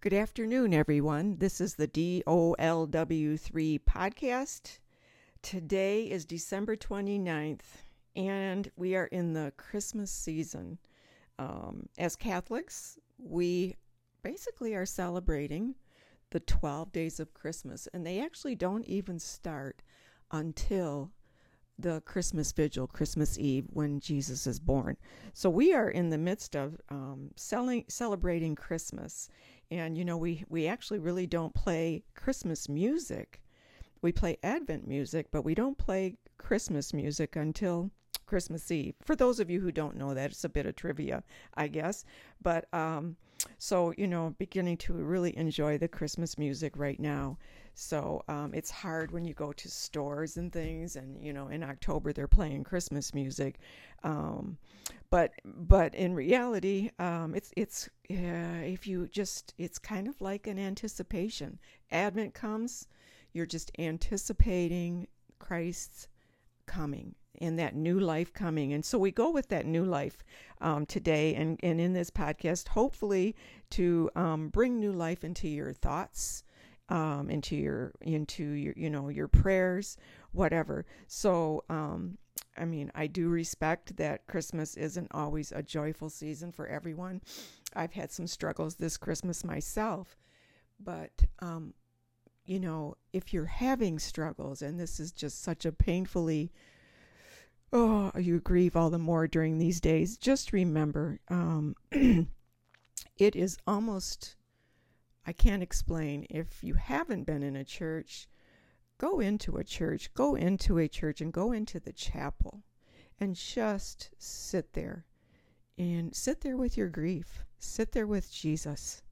Good afternoon, everyone. This is the DOLW3 podcast. Today is December 29th, and we are in the Christmas season. Um, as Catholics, we basically are celebrating the 12 days of Christmas, and they actually don't even start until the Christmas vigil, Christmas Eve, when Jesus is born. So we are in the midst of um, celebrating Christmas, and you know we we actually really don't play Christmas music. We play Advent music, but we don't play Christmas music until Christmas Eve. For those of you who don't know that, it's a bit of trivia, I guess. But um, so you know, beginning to really enjoy the Christmas music right now. So um, it's hard when you go to stores and things, and you know, in October they're playing Christmas music. Um, but but in reality, um, it's it's uh, if you just it's kind of like an anticipation. Advent comes, you're just anticipating Christ's coming and that new life coming. And so we go with that new life um, today and, and in this podcast, hopefully to um, bring new life into your thoughts, um, into your into your you know your prayers, whatever. So um, I mean, I do respect that Christmas isn't always a joyful season for everyone. I've had some struggles this Christmas myself, but um, you know, if you're having struggles, and this is just such a painfully oh, you grieve all the more during these days. Just remember, um, it is almost I can't explain. If you haven't been in a church, go into a church, go into a church and go into the chapel and just sit there and sit there with your grief. Sit there with Jesus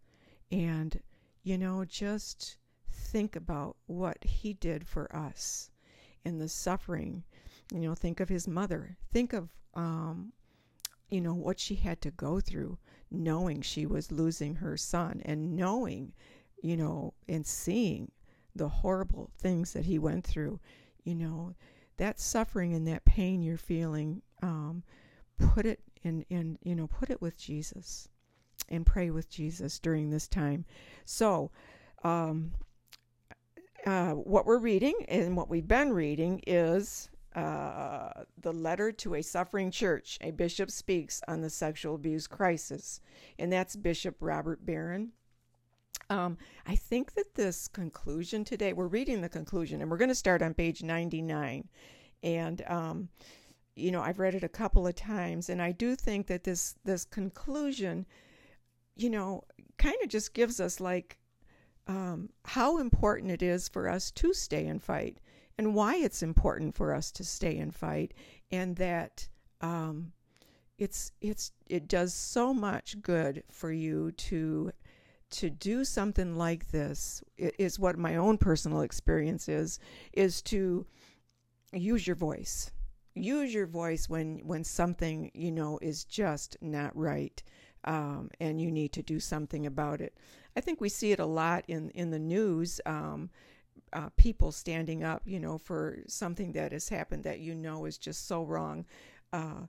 and, you know, just think about what he did for us and the suffering. You know, think of his mother. Think of, um, you know, what she had to go through knowing she was losing her son and knowing, you know, and seeing the horrible things that he went through, you know, that suffering and that pain you're feeling, um, put it in, in, you know, put it with Jesus and pray with Jesus during this time. So, um, uh, what we're reading and what we've been reading is uh, the letter to a suffering church. A bishop speaks on the sexual abuse crisis, and that's Bishop Robert Barron. Um, I think that this conclusion today, we're reading the conclusion, and we're going to start on page 99. And, um, you know, I've read it a couple of times, and I do think that this this conclusion, you know, kind of just gives us like um, how important it is for us to stay and fight and why it's important for us to stay and fight, and that um, it's it's it does so much good for you to to do something like this is what my own personal experience is is to use your voice. Use your voice when when something you know is just not right um, and you need to do something about it. I think we see it a lot in in the news um, uh, people standing up, you know, for something that has happened that you know is just so wrong. Uh,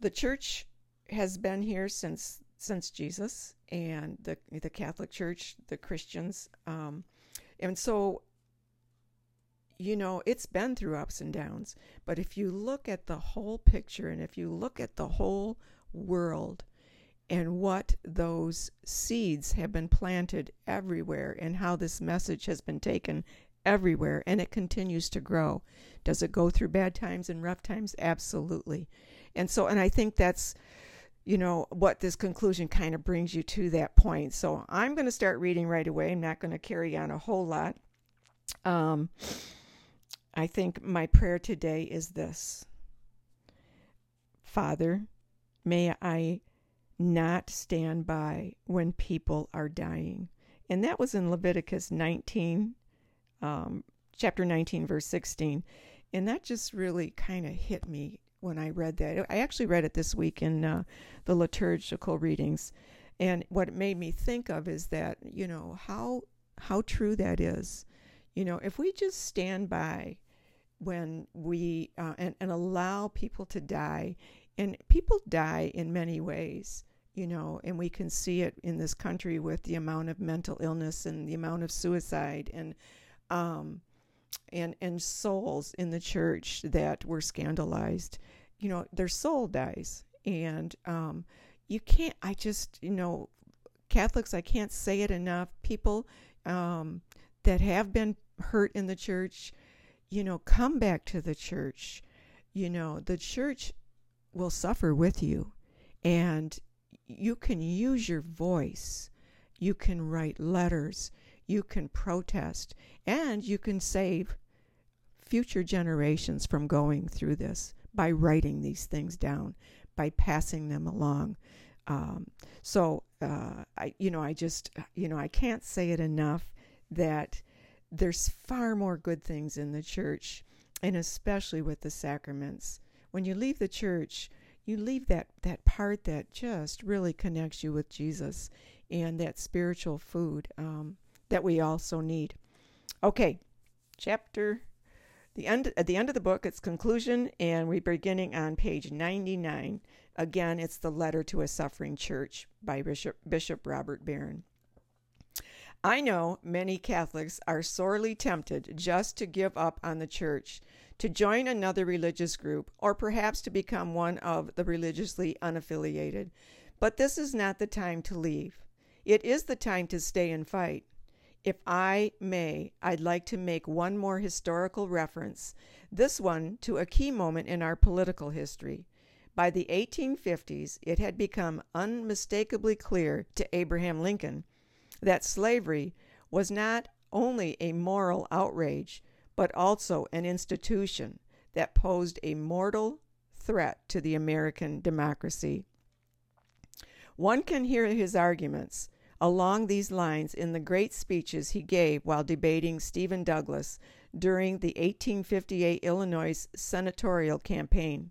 the church has been here since since Jesus and the the Catholic Church, the Christians, um, and so you know it's been through ups and downs. But if you look at the whole picture and if you look at the whole world and what those seeds have been planted everywhere and how this message has been taken everywhere and it continues to grow. Does it go through bad times and rough times? Absolutely. And so, and I think that's, you know, what this conclusion kind of brings you to that point. So I'm going to start reading right away. I'm not going to carry on a whole lot. Um, I think my prayer today is this Father, may I not stand by when people are dying. And that was in Leviticus 19, um, chapter 19, verse 16. And that just really kind of hit me when I read that. I actually read it this week in uh, the liturgical readings. And what it made me think of is that, you know, how how true that is. You know, if we just stand by when we uh, and, and allow people to die, and people die in many ways you know, and we can see it in this country with the amount of mental illness and the amount of suicide and um, and and souls in the church that were scandalized. You know, their soul dies, and um, you can't. I just, you know, Catholics. I can't say it enough. People um, that have been hurt in the church, you know, come back to the church. You know, the church will suffer with you, and you can use your voice. You can write letters. You can protest. And you can save future generations from going through this by writing these things down, by passing them along. Um, so, uh, I, you know, I just, you know, I can't say it enough that there's far more good things in the church, and especially with the sacraments. When you leave the church, you leave that that part that just really connects you with Jesus and that spiritual food um, that we also need. Okay, chapter the end at the end of the book it's conclusion and we're beginning on page 99 again it's the letter to a suffering church by bishop, bishop robert barron i know many catholics are sorely tempted just to give up on the church to join another religious group, or perhaps to become one of the religiously unaffiliated. But this is not the time to leave. It is the time to stay and fight. If I may, I'd like to make one more historical reference, this one to a key moment in our political history. By the 1850s, it had become unmistakably clear to Abraham Lincoln that slavery was not only a moral outrage, but also an institution that posed a mortal threat to the American democracy. One can hear his arguments along these lines in the great speeches he gave while debating Stephen Douglas during the 1858 Illinois senatorial campaign.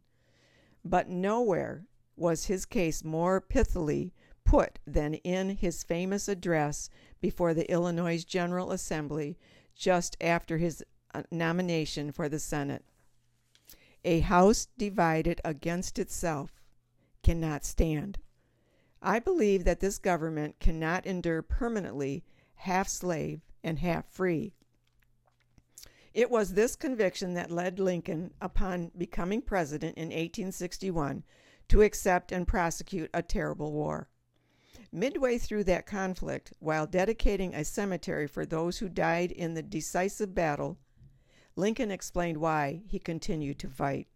But nowhere was his case more pithily put than in his famous address before the Illinois General Assembly just after his nomination for the Senate. A house divided against itself cannot stand. I believe that this government cannot endure permanently half slave and half free. It was this conviction that led Lincoln, upon becoming president in 1861, to accept and prosecute a terrible war. Midway through that conflict, while dedicating a cemetery for those who died in the decisive battle Lincoln explained why he continued to fight.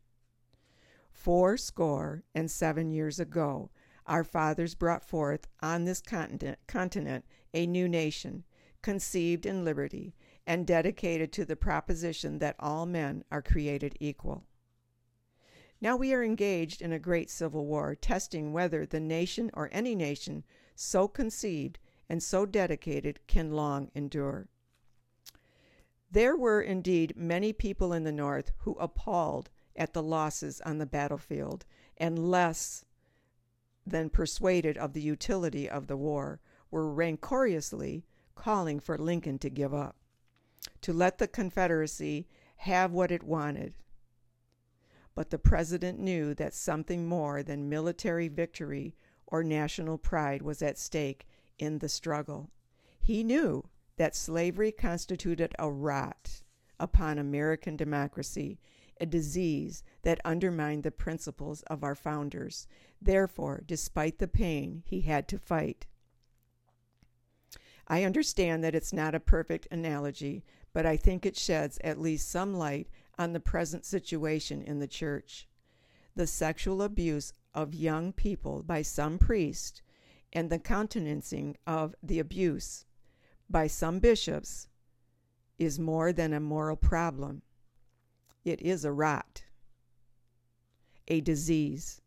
Four score and seven years ago, our fathers brought forth on this continent, continent a new nation, conceived in liberty, and dedicated to the proposition that all men are created equal. Now we are engaged in a great civil war, testing whether the nation or any nation so conceived and so dedicated can long endure. There were indeed many people in the North who appalled at the losses on the battlefield and less than persuaded of the utility of the war were rancorously calling for Lincoln to give up, to let the Confederacy have what it wanted. But the president knew that something more than military victory or national pride was at stake in the struggle. He knew that slavery constituted a rot upon American democracy, a disease that undermined the principles of our founders. Therefore, despite the pain, he had to fight. I understand that it's not a perfect analogy, but I think it sheds at least some light on the present situation in the church. The sexual abuse of young people by some priest and the countenancing of the abuse by some bishops is more than a moral problem. It is a rot, a disease,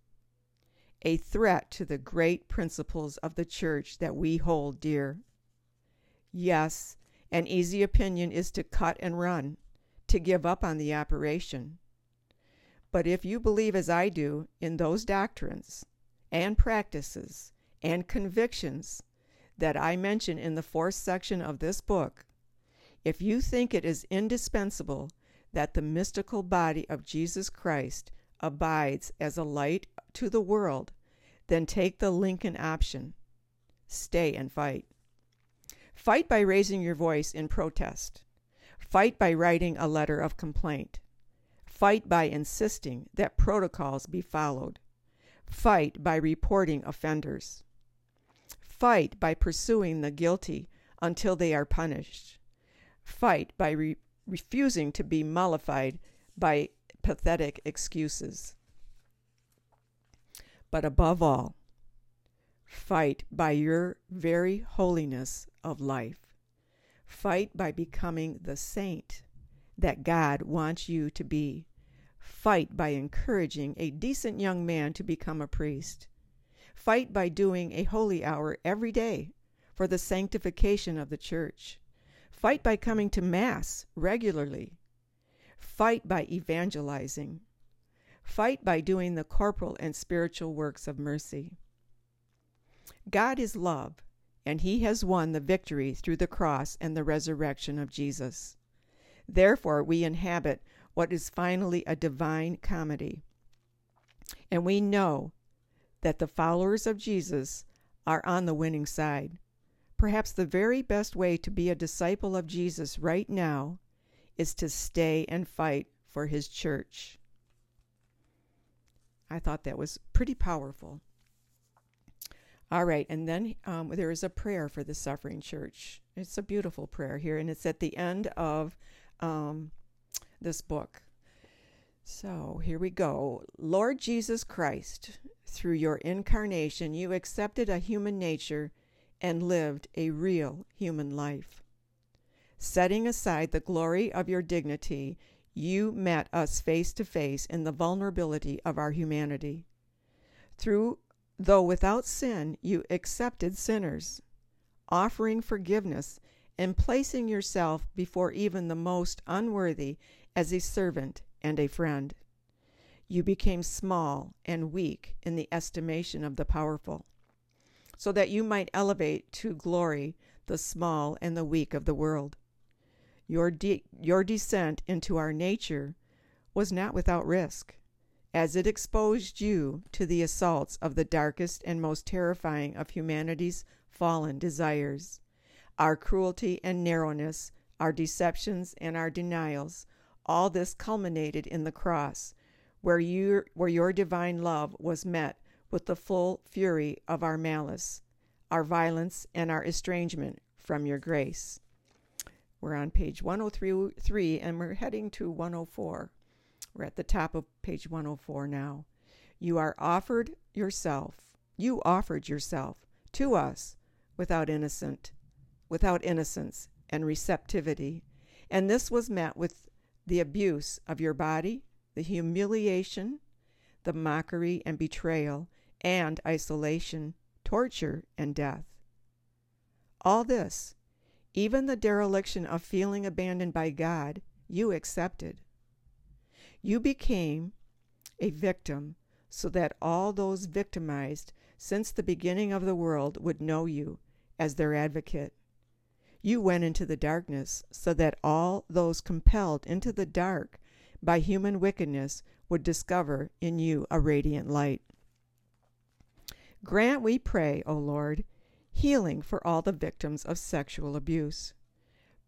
a threat to the great principles of the church that we hold dear. Yes, an easy opinion is to cut and run, to give up on the operation. But if you believe as I do in those doctrines and practices and convictions that I mention in the fourth section of this book, if you think it is indispensable that the mystical body of Jesus Christ abides as a light to the world, then take the Lincoln option stay and fight. Fight by raising your voice in protest. Fight by writing a letter of complaint. Fight by insisting that protocols be followed. Fight by reporting offenders. Fight by pursuing the guilty until they are punished. Fight by re- refusing to be mollified by pathetic excuses. But above all, fight by your very holiness of life. Fight by becoming the saint that God wants you to be. Fight by encouraging a decent young man to become a priest. Fight by doing a holy hour every day for the sanctification of the church. Fight by coming to Mass regularly. Fight by evangelizing. Fight by doing the corporal and spiritual works of mercy. God is love, and He has won the victory through the cross and the resurrection of Jesus. Therefore, we inhabit what is finally a divine comedy. And we know that the followers of Jesus are on the winning side. Perhaps the very best way to be a disciple of Jesus right now is to stay and fight for his church. I thought that was pretty powerful. All right, and then um, there is a prayer for the suffering church. It's a beautiful prayer here, and it's at the end of um, this book. So here we go. Lord Jesus Christ, through your incarnation, you accepted a human nature and lived a real human life. Setting aside the glory of your dignity, you met us face to face in the vulnerability of our humanity. Through though without sin, you accepted sinners, offering forgiveness and placing yourself before even the most unworthy as a servant and a friend. You became small and weak in the estimation of the powerful, so that you might elevate to glory the small and the weak of the world. Your, de- your descent into our nature was not without risk as it exposed you to the assaults of the darkest and most terrifying of humanity's fallen desires. Our cruelty and narrowness, our deceptions and our denials, all this culminated in the cross, where, you, where your divine love was met with the full fury of our malice, our violence, and our estrangement from your grace. We're on page 103 and we're heading to 104. We're at the top of page 104 now. You are offered yourself. You offered yourself to us without innocent, without innocence and receptivity, and this was met with the abuse of your body, the humiliation, the mockery and betrayal, and isolation, torture and death. All this, even the dereliction of feeling abandoned by God, you accepted. You became a victim so that all those victimized since the beginning of the world would know you as their advocate. You went into the darkness so that all those compelled into the dark by human wickedness would discover in you a radiant light. Grant, we pray, O Lord, healing for all the victims of sexual abuse.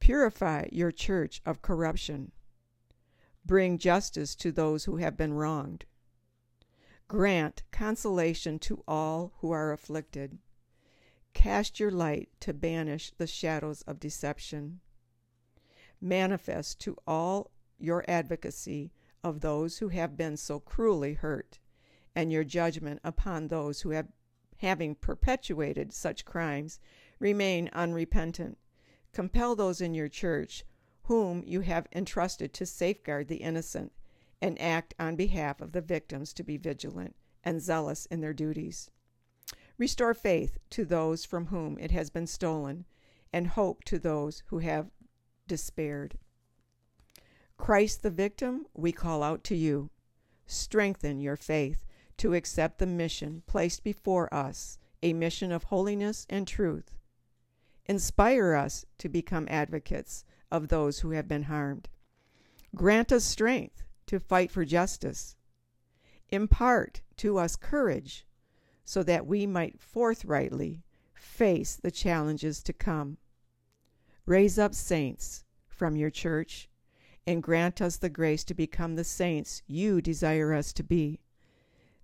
Purify your church of corruption Bring justice to those who have been wronged. Grant consolation to all who are afflicted. Cast your light to banish the shadows of deception. Manifest to all your advocacy of those who have been so cruelly hurt, and your judgment upon those who have, having perpetuated such crimes, remain unrepentant. Compel those in your church whom you have entrusted to safeguard the innocent and act on behalf of the victims to be vigilant and zealous in their duties. Restore faith to those from whom it has been stolen, and hope to those who have despaired. Christ the victim, we call out to you. Strengthen your faith to accept the mission placed before us, a mission of holiness and truth. Inspire us to become advocates of those who have been harmed. Grant us strength to fight for justice. Impart to us courage so that we might forthrightly face the challenges to come. Raise up saints from your church and grant us the grace to become the saints you desire us to be.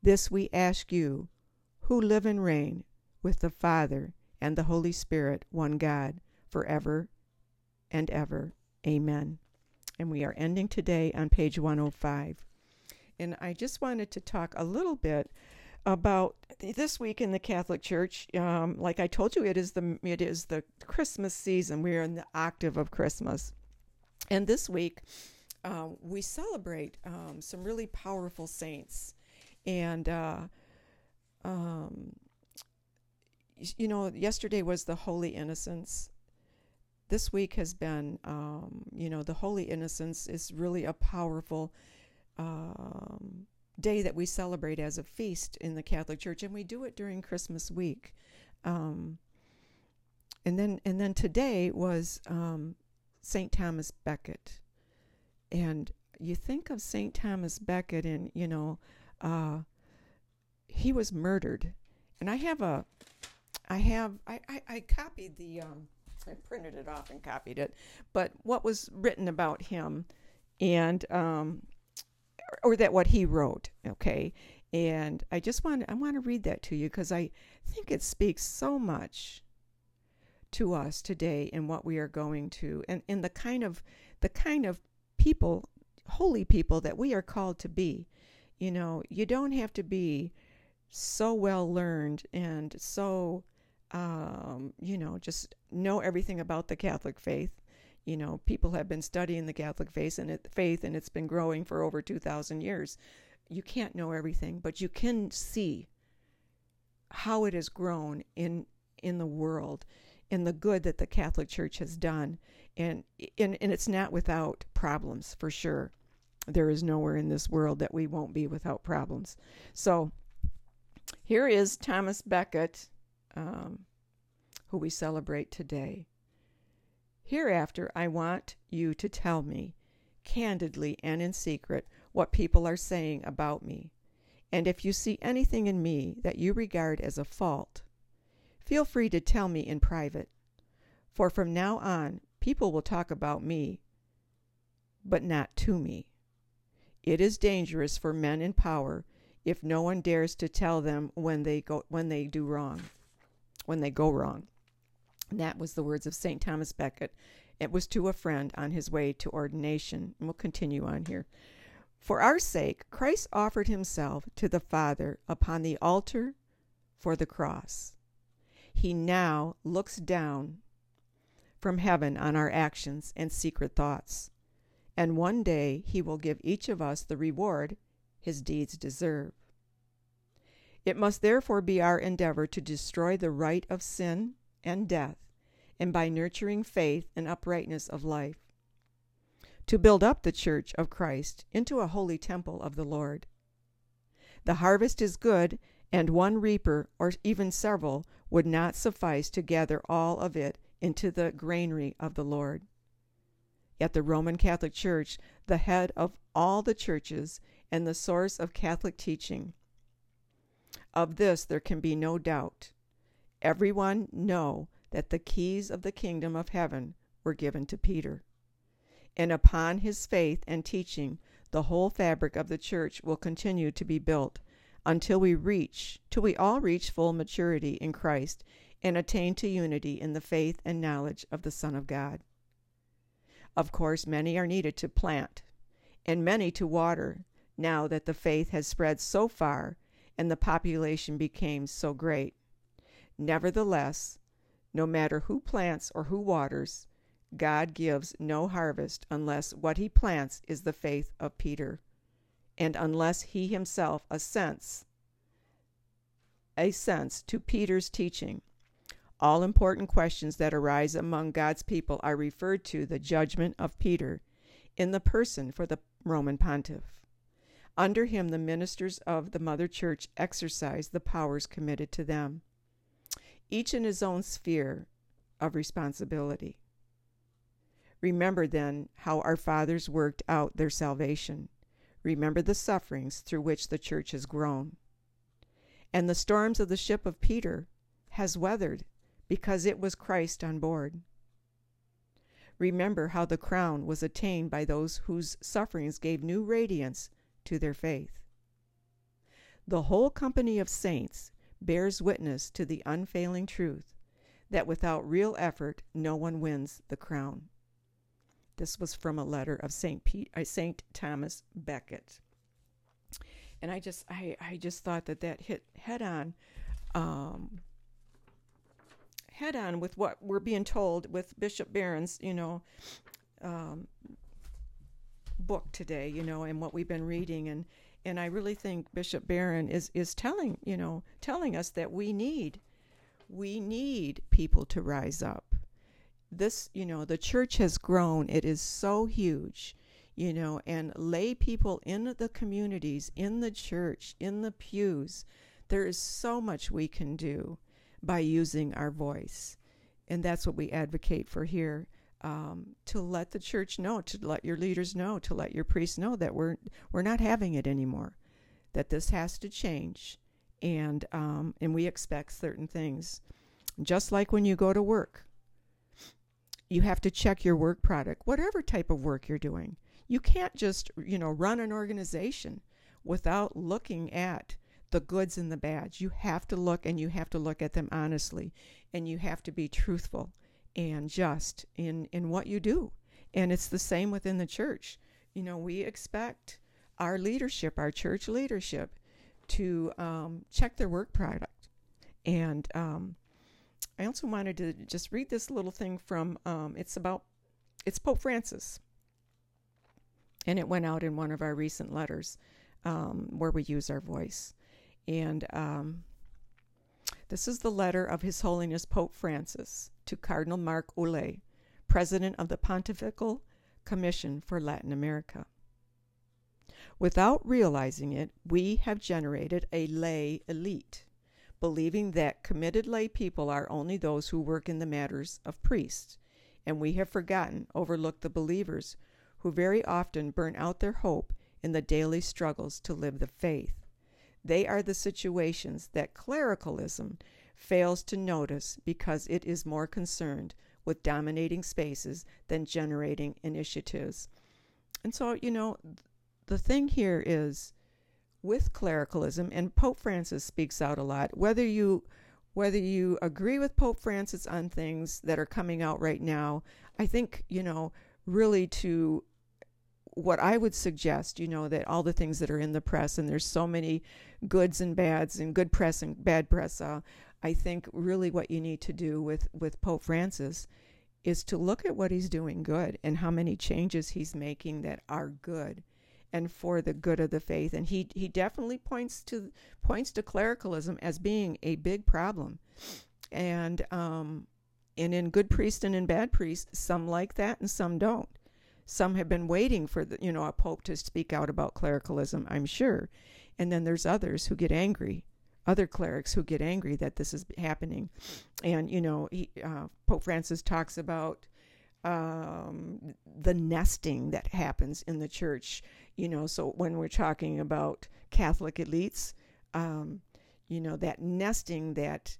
This we ask you, who live and reign with the Father and the Holy Spirit, one God, forever and ever. Amen. And we are ending today on page 105. And I just wanted to talk a little bit about this week in the Catholic Church. Um, like I told you, it is the it is the Christmas season. We are in the octave of Christmas, and this week uh, we celebrate um, some really powerful saints. And uh, um, you know, yesterday was the Holy Innocents. This week has been, um, you know, the Holy Innocents is really a powerful um, day that we celebrate as a feast in the Catholic Church, and we do it during Christmas week. Um, and then, and then today was Saint Thomas Becket, and you think of Saint Thomas Becket, and you know, uh, he was murdered. And I have a, I have, I, I, I copied the, um, I printed it off and copied it, but what was written about him, and um, or that what he wrote, okay? And I just want I want to read that to you because I think it speaks so much to us today in what we are going to and, in the kind of the kind of people holy people that we are called to be. You know, you don't have to be so well learned and so um, you know, just know everything about the Catholic faith you know, people have been studying the Catholic faith and it, faith, and it's been growing for over two thousand years. You can't know everything, but you can see how it has grown in in the world, in the good that the Catholic Church has done, and and, and it's not without problems for sure. There is nowhere in this world that we won't be without problems. So here is Thomas Becket, um, who we celebrate today. Hereafter I want you to tell me, candidly and in secret, what people are saying about me. And if you see anything in me that you regard as a fault, feel free to tell me in private. For from now on, people will talk about me, but not to me. It is dangerous for men in power if no one dares to tell them when they go when they do wrong, when they go wrong. And that was the words of St. Thomas Becket. It was to a friend on his way to ordination. And we'll continue on here. For our sake, Christ offered himself to the Father upon the altar for the cross. He now looks down from heaven on our actions and secret thoughts. And one day he will give each of us the reward his deeds deserve. It must therefore be our endeavor to destroy the right of sin and death, and by nurturing faith and uprightness of life. To build up the church of Christ into a holy temple of the Lord. The harvest is good, and one reaper, or even several, would not suffice to gather all of it into the granary of the Lord. Yet the Roman Catholic Church, the head of all the churches and the source of Catholic teaching, of this there can be no doubt everyone know that the keys of the kingdom of heaven were given to Peter. And upon his faith and teaching, the whole fabric of the church will continue to be built until we reach, till we all reach full maturity in Christ and attain to unity in the faith and knowledge of the Son of God. Of course, many are needed to plant, and many to water, now that the faith has spread so far and the population became so great. Nevertheless, no matter who plants or who waters, God gives no harvest unless what he plants is the faith of Peter, and unless he himself assents assents to Peter's teaching. All important questions that arise among God's people are referred to the judgment of Peter in the person for the Roman pontiff. Under him, the ministers of the Mother Church exercise the powers committed to them each in his own sphere of responsibility. Remember then how our fathers worked out their salvation. Remember the sufferings through which the church has grown. and the storms of the ship of Peter has weathered because it was Christ on board. Remember how the crown was attained by those whose sufferings gave new radiance to their faith. The whole company of saints bears witness to the unfailing truth that without real effort no one wins the crown. This was from a letter of Saint Pete, uh, Saint Thomas Becket, and I just I, I just thought that that hit head on, um, head on with what we're being told with Bishop Barron's you know um, book today, you know, and what we've been reading and and I really think Bishop Barron is is telling you know telling us that we need we need people to rise up. This you know the church has grown; it is so huge, you know, and lay people in the communities, in the church, in the pews. There is so much we can do by using our voice, and that's what we advocate for here um, to let the church know, to let your leaders know, to let your priests know that we're we're not having it anymore, that this has to change, and um, and we expect certain things, just like when you go to work. You have to check your work product, whatever type of work you're doing. You can't just you know run an organization without looking at the goods and the bads. You have to look and you have to look at them honestly, and you have to be truthful and just in in what you do and it's the same within the church you know we expect our leadership our church leadership to um, check their work product and um, i also wanted to just read this little thing from um, it's about it's pope francis. And it went out in one of our recent letters um, where we use our voice. And um, this is the letter of His Holiness Pope Francis to Cardinal Marc Ouellet, President of the Pontifical Commission for Latin America. Without realizing it, we have generated a lay elite, believing that committed lay people are only those who work in the matters of priests, and we have forgotten, overlooked the believers who very often burn out their hope in the daily struggles to live the faith. They are the situations that clericalism fails to notice because it is more concerned with dominating spaces than generating initiatives. And so, you know, the thing here is with clericalism, and Pope Francis speaks out a lot, whether you whether you agree with Pope Francis on things that are coming out right now, I think, you know, really to what I would suggest, you know, that all the things that are in the press, and there's so many goods and bads, and good press and bad press. Uh, I think really what you need to do with with Pope Francis is to look at what he's doing good and how many changes he's making that are good and for the good of the faith. And he he definitely points to points to clericalism as being a big problem. And um and in good priest and in bad priest some like that and some don't. Some have been waiting for the, you know a pope to speak out about clericalism, I'm sure, and then there's others who get angry, other clerics who get angry that this is happening, and you know he, uh, Pope Francis talks about um, the nesting that happens in the church. You know, so when we're talking about Catholic elites, um, you know that nesting that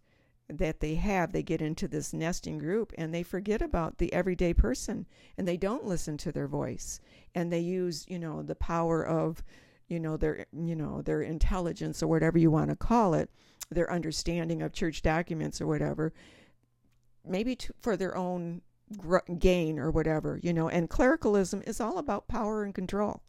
that they have, they get into this nesting group and they forget about the everyday person and they don't listen to their voice and they use, you know, the power of, you know, their, you know, their intelligence or whatever you want to call it, their understanding of church documents or whatever, maybe to, for their own gr- gain or whatever, you know. And clericalism is all about power and control.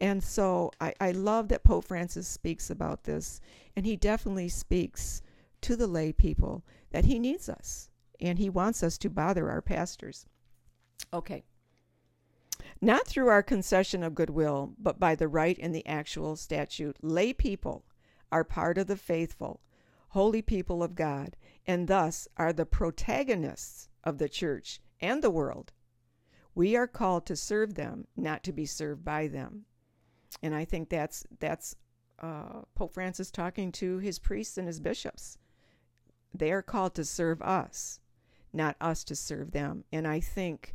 And so I, I love that Pope Francis speaks about this, and he definitely speaks to the lay people that he needs us and he wants us to bother our pastors. Okay. Not through our concession of goodwill, but by the right in the actual statute, lay people are part of the faithful, holy people of God, and thus are the protagonists of the church and the world. We are called to serve them, not to be served by them. And I think that's that's uh, Pope Francis talking to his priests and his bishops. They are called to serve us, not us to serve them. And I think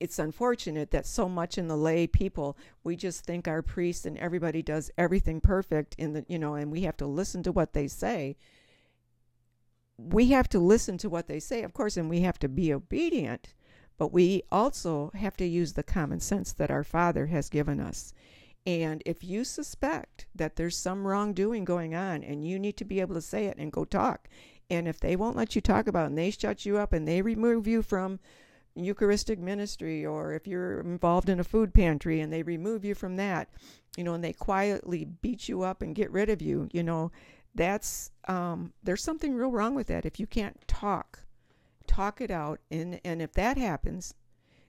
it's unfortunate that so much in the lay people we just think our priests and everybody does everything perfect in the you know and we have to listen to what they say we have to listen to what they say of course and we have to be obedient but we also have to use the common sense that our father has given us and if you suspect that there's some wrongdoing going on and you need to be able to say it and go talk and if they won't let you talk about it and they shut you up and they remove you from Eucharistic ministry or if you're involved in a food pantry and they remove you from that, you know, and they quietly beat you up and get rid of you, you know, that's um, there's something real wrong with that. If you can't talk, talk it out, and and if that happens,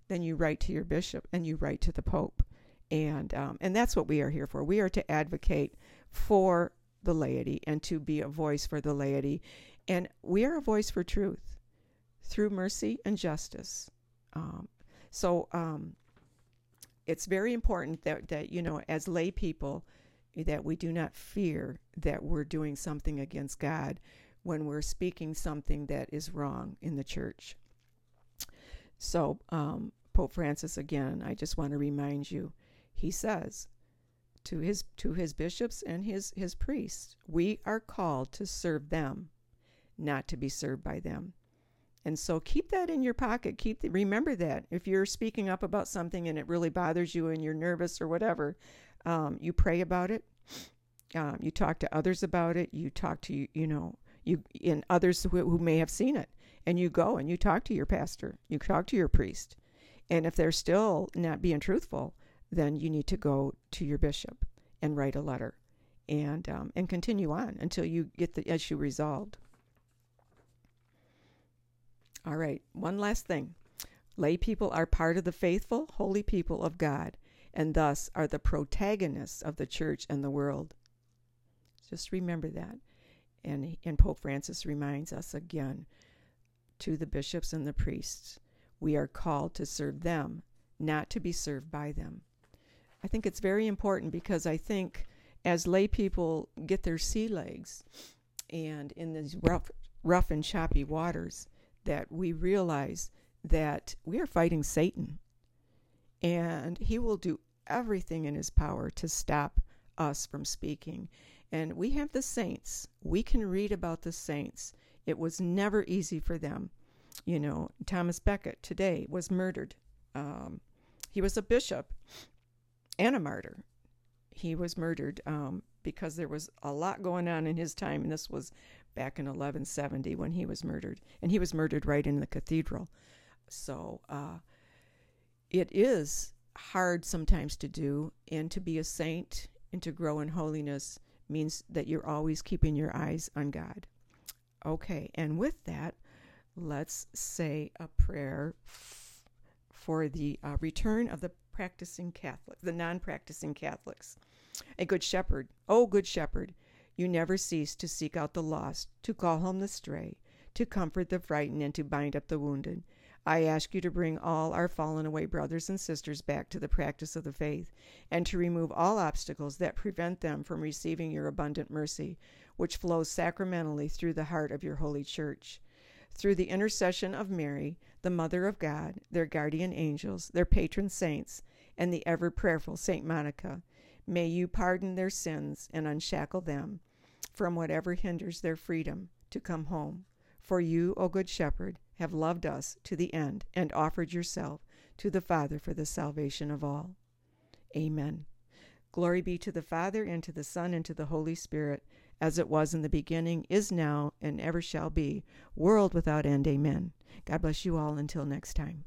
then you write to your bishop and you write to the pope, and um, and that's what we are here for. We are to advocate for the laity and to be a voice for the laity, and we are a voice for truth through mercy and justice. Um, so um, it's very important that, that, you know, as lay people, that we do not fear that we're doing something against God when we're speaking something that is wrong in the church. So, um, Pope Francis, again, I just want to remind you, he says to his to his bishops and his his priests, we are called to serve them, not to be served by them. And so keep that in your pocket. Keep the, remember that if you're speaking up about something and it really bothers you and you're nervous or whatever, um, you pray about it. Um, you talk to others about it. You talk to you know you and others who, who may have seen it, and you go and you talk to your pastor. You talk to your priest, and if they're still not being truthful, then you need to go to your bishop and write a letter, and um, and continue on until you get the issue resolved. All right, one last thing. Lay people are part of the faithful, holy people of God, and thus are the protagonists of the church and the world. Just remember that. And, and Pope Francis reminds us again to the bishops and the priests we are called to serve them, not to be served by them. I think it's very important because I think as lay people get their sea legs and in these rough, rough and choppy waters, that we realize that we are fighting Satan and he will do everything in his power to stop us from speaking. And we have the saints. We can read about the saints. It was never easy for them. You know, Thomas Becket today was murdered. Um, he was a bishop and a martyr. He was murdered um, because there was a lot going on in his time, and this was back in 1170 when he was murdered. And he was murdered right in the cathedral. So uh, it is hard sometimes to do, and to be a saint and to grow in holiness means that you're always keeping your eyes on God. Okay, and with that, let's say a prayer for the uh, return of the practicing Catholics, the non practicing Catholics. A good shepherd, oh, good shepherd, you never cease to seek out the lost, to call home the stray, to comfort the frightened, and to bind up the wounded. I ask you to bring all our fallen away brothers and sisters back to the practice of the faith, and to remove all obstacles that prevent them from receiving your abundant mercy, which flows sacramentally through the heart of your holy church. Through the intercession of Mary, the Mother of God, their guardian angels, their patron saints, and the ever prayerful Saint Monica, may you pardon their sins and unshackle them from whatever hinders their freedom to come home. For you, O Good Shepherd, have loved us to the end and offered yourself to the Father for the salvation of all. Amen. Glory be to the Father, and to the Son, and to the Holy Spirit, as it was in the beginning, is now, and ever shall be, world without end. Amen. God bless you all until next time.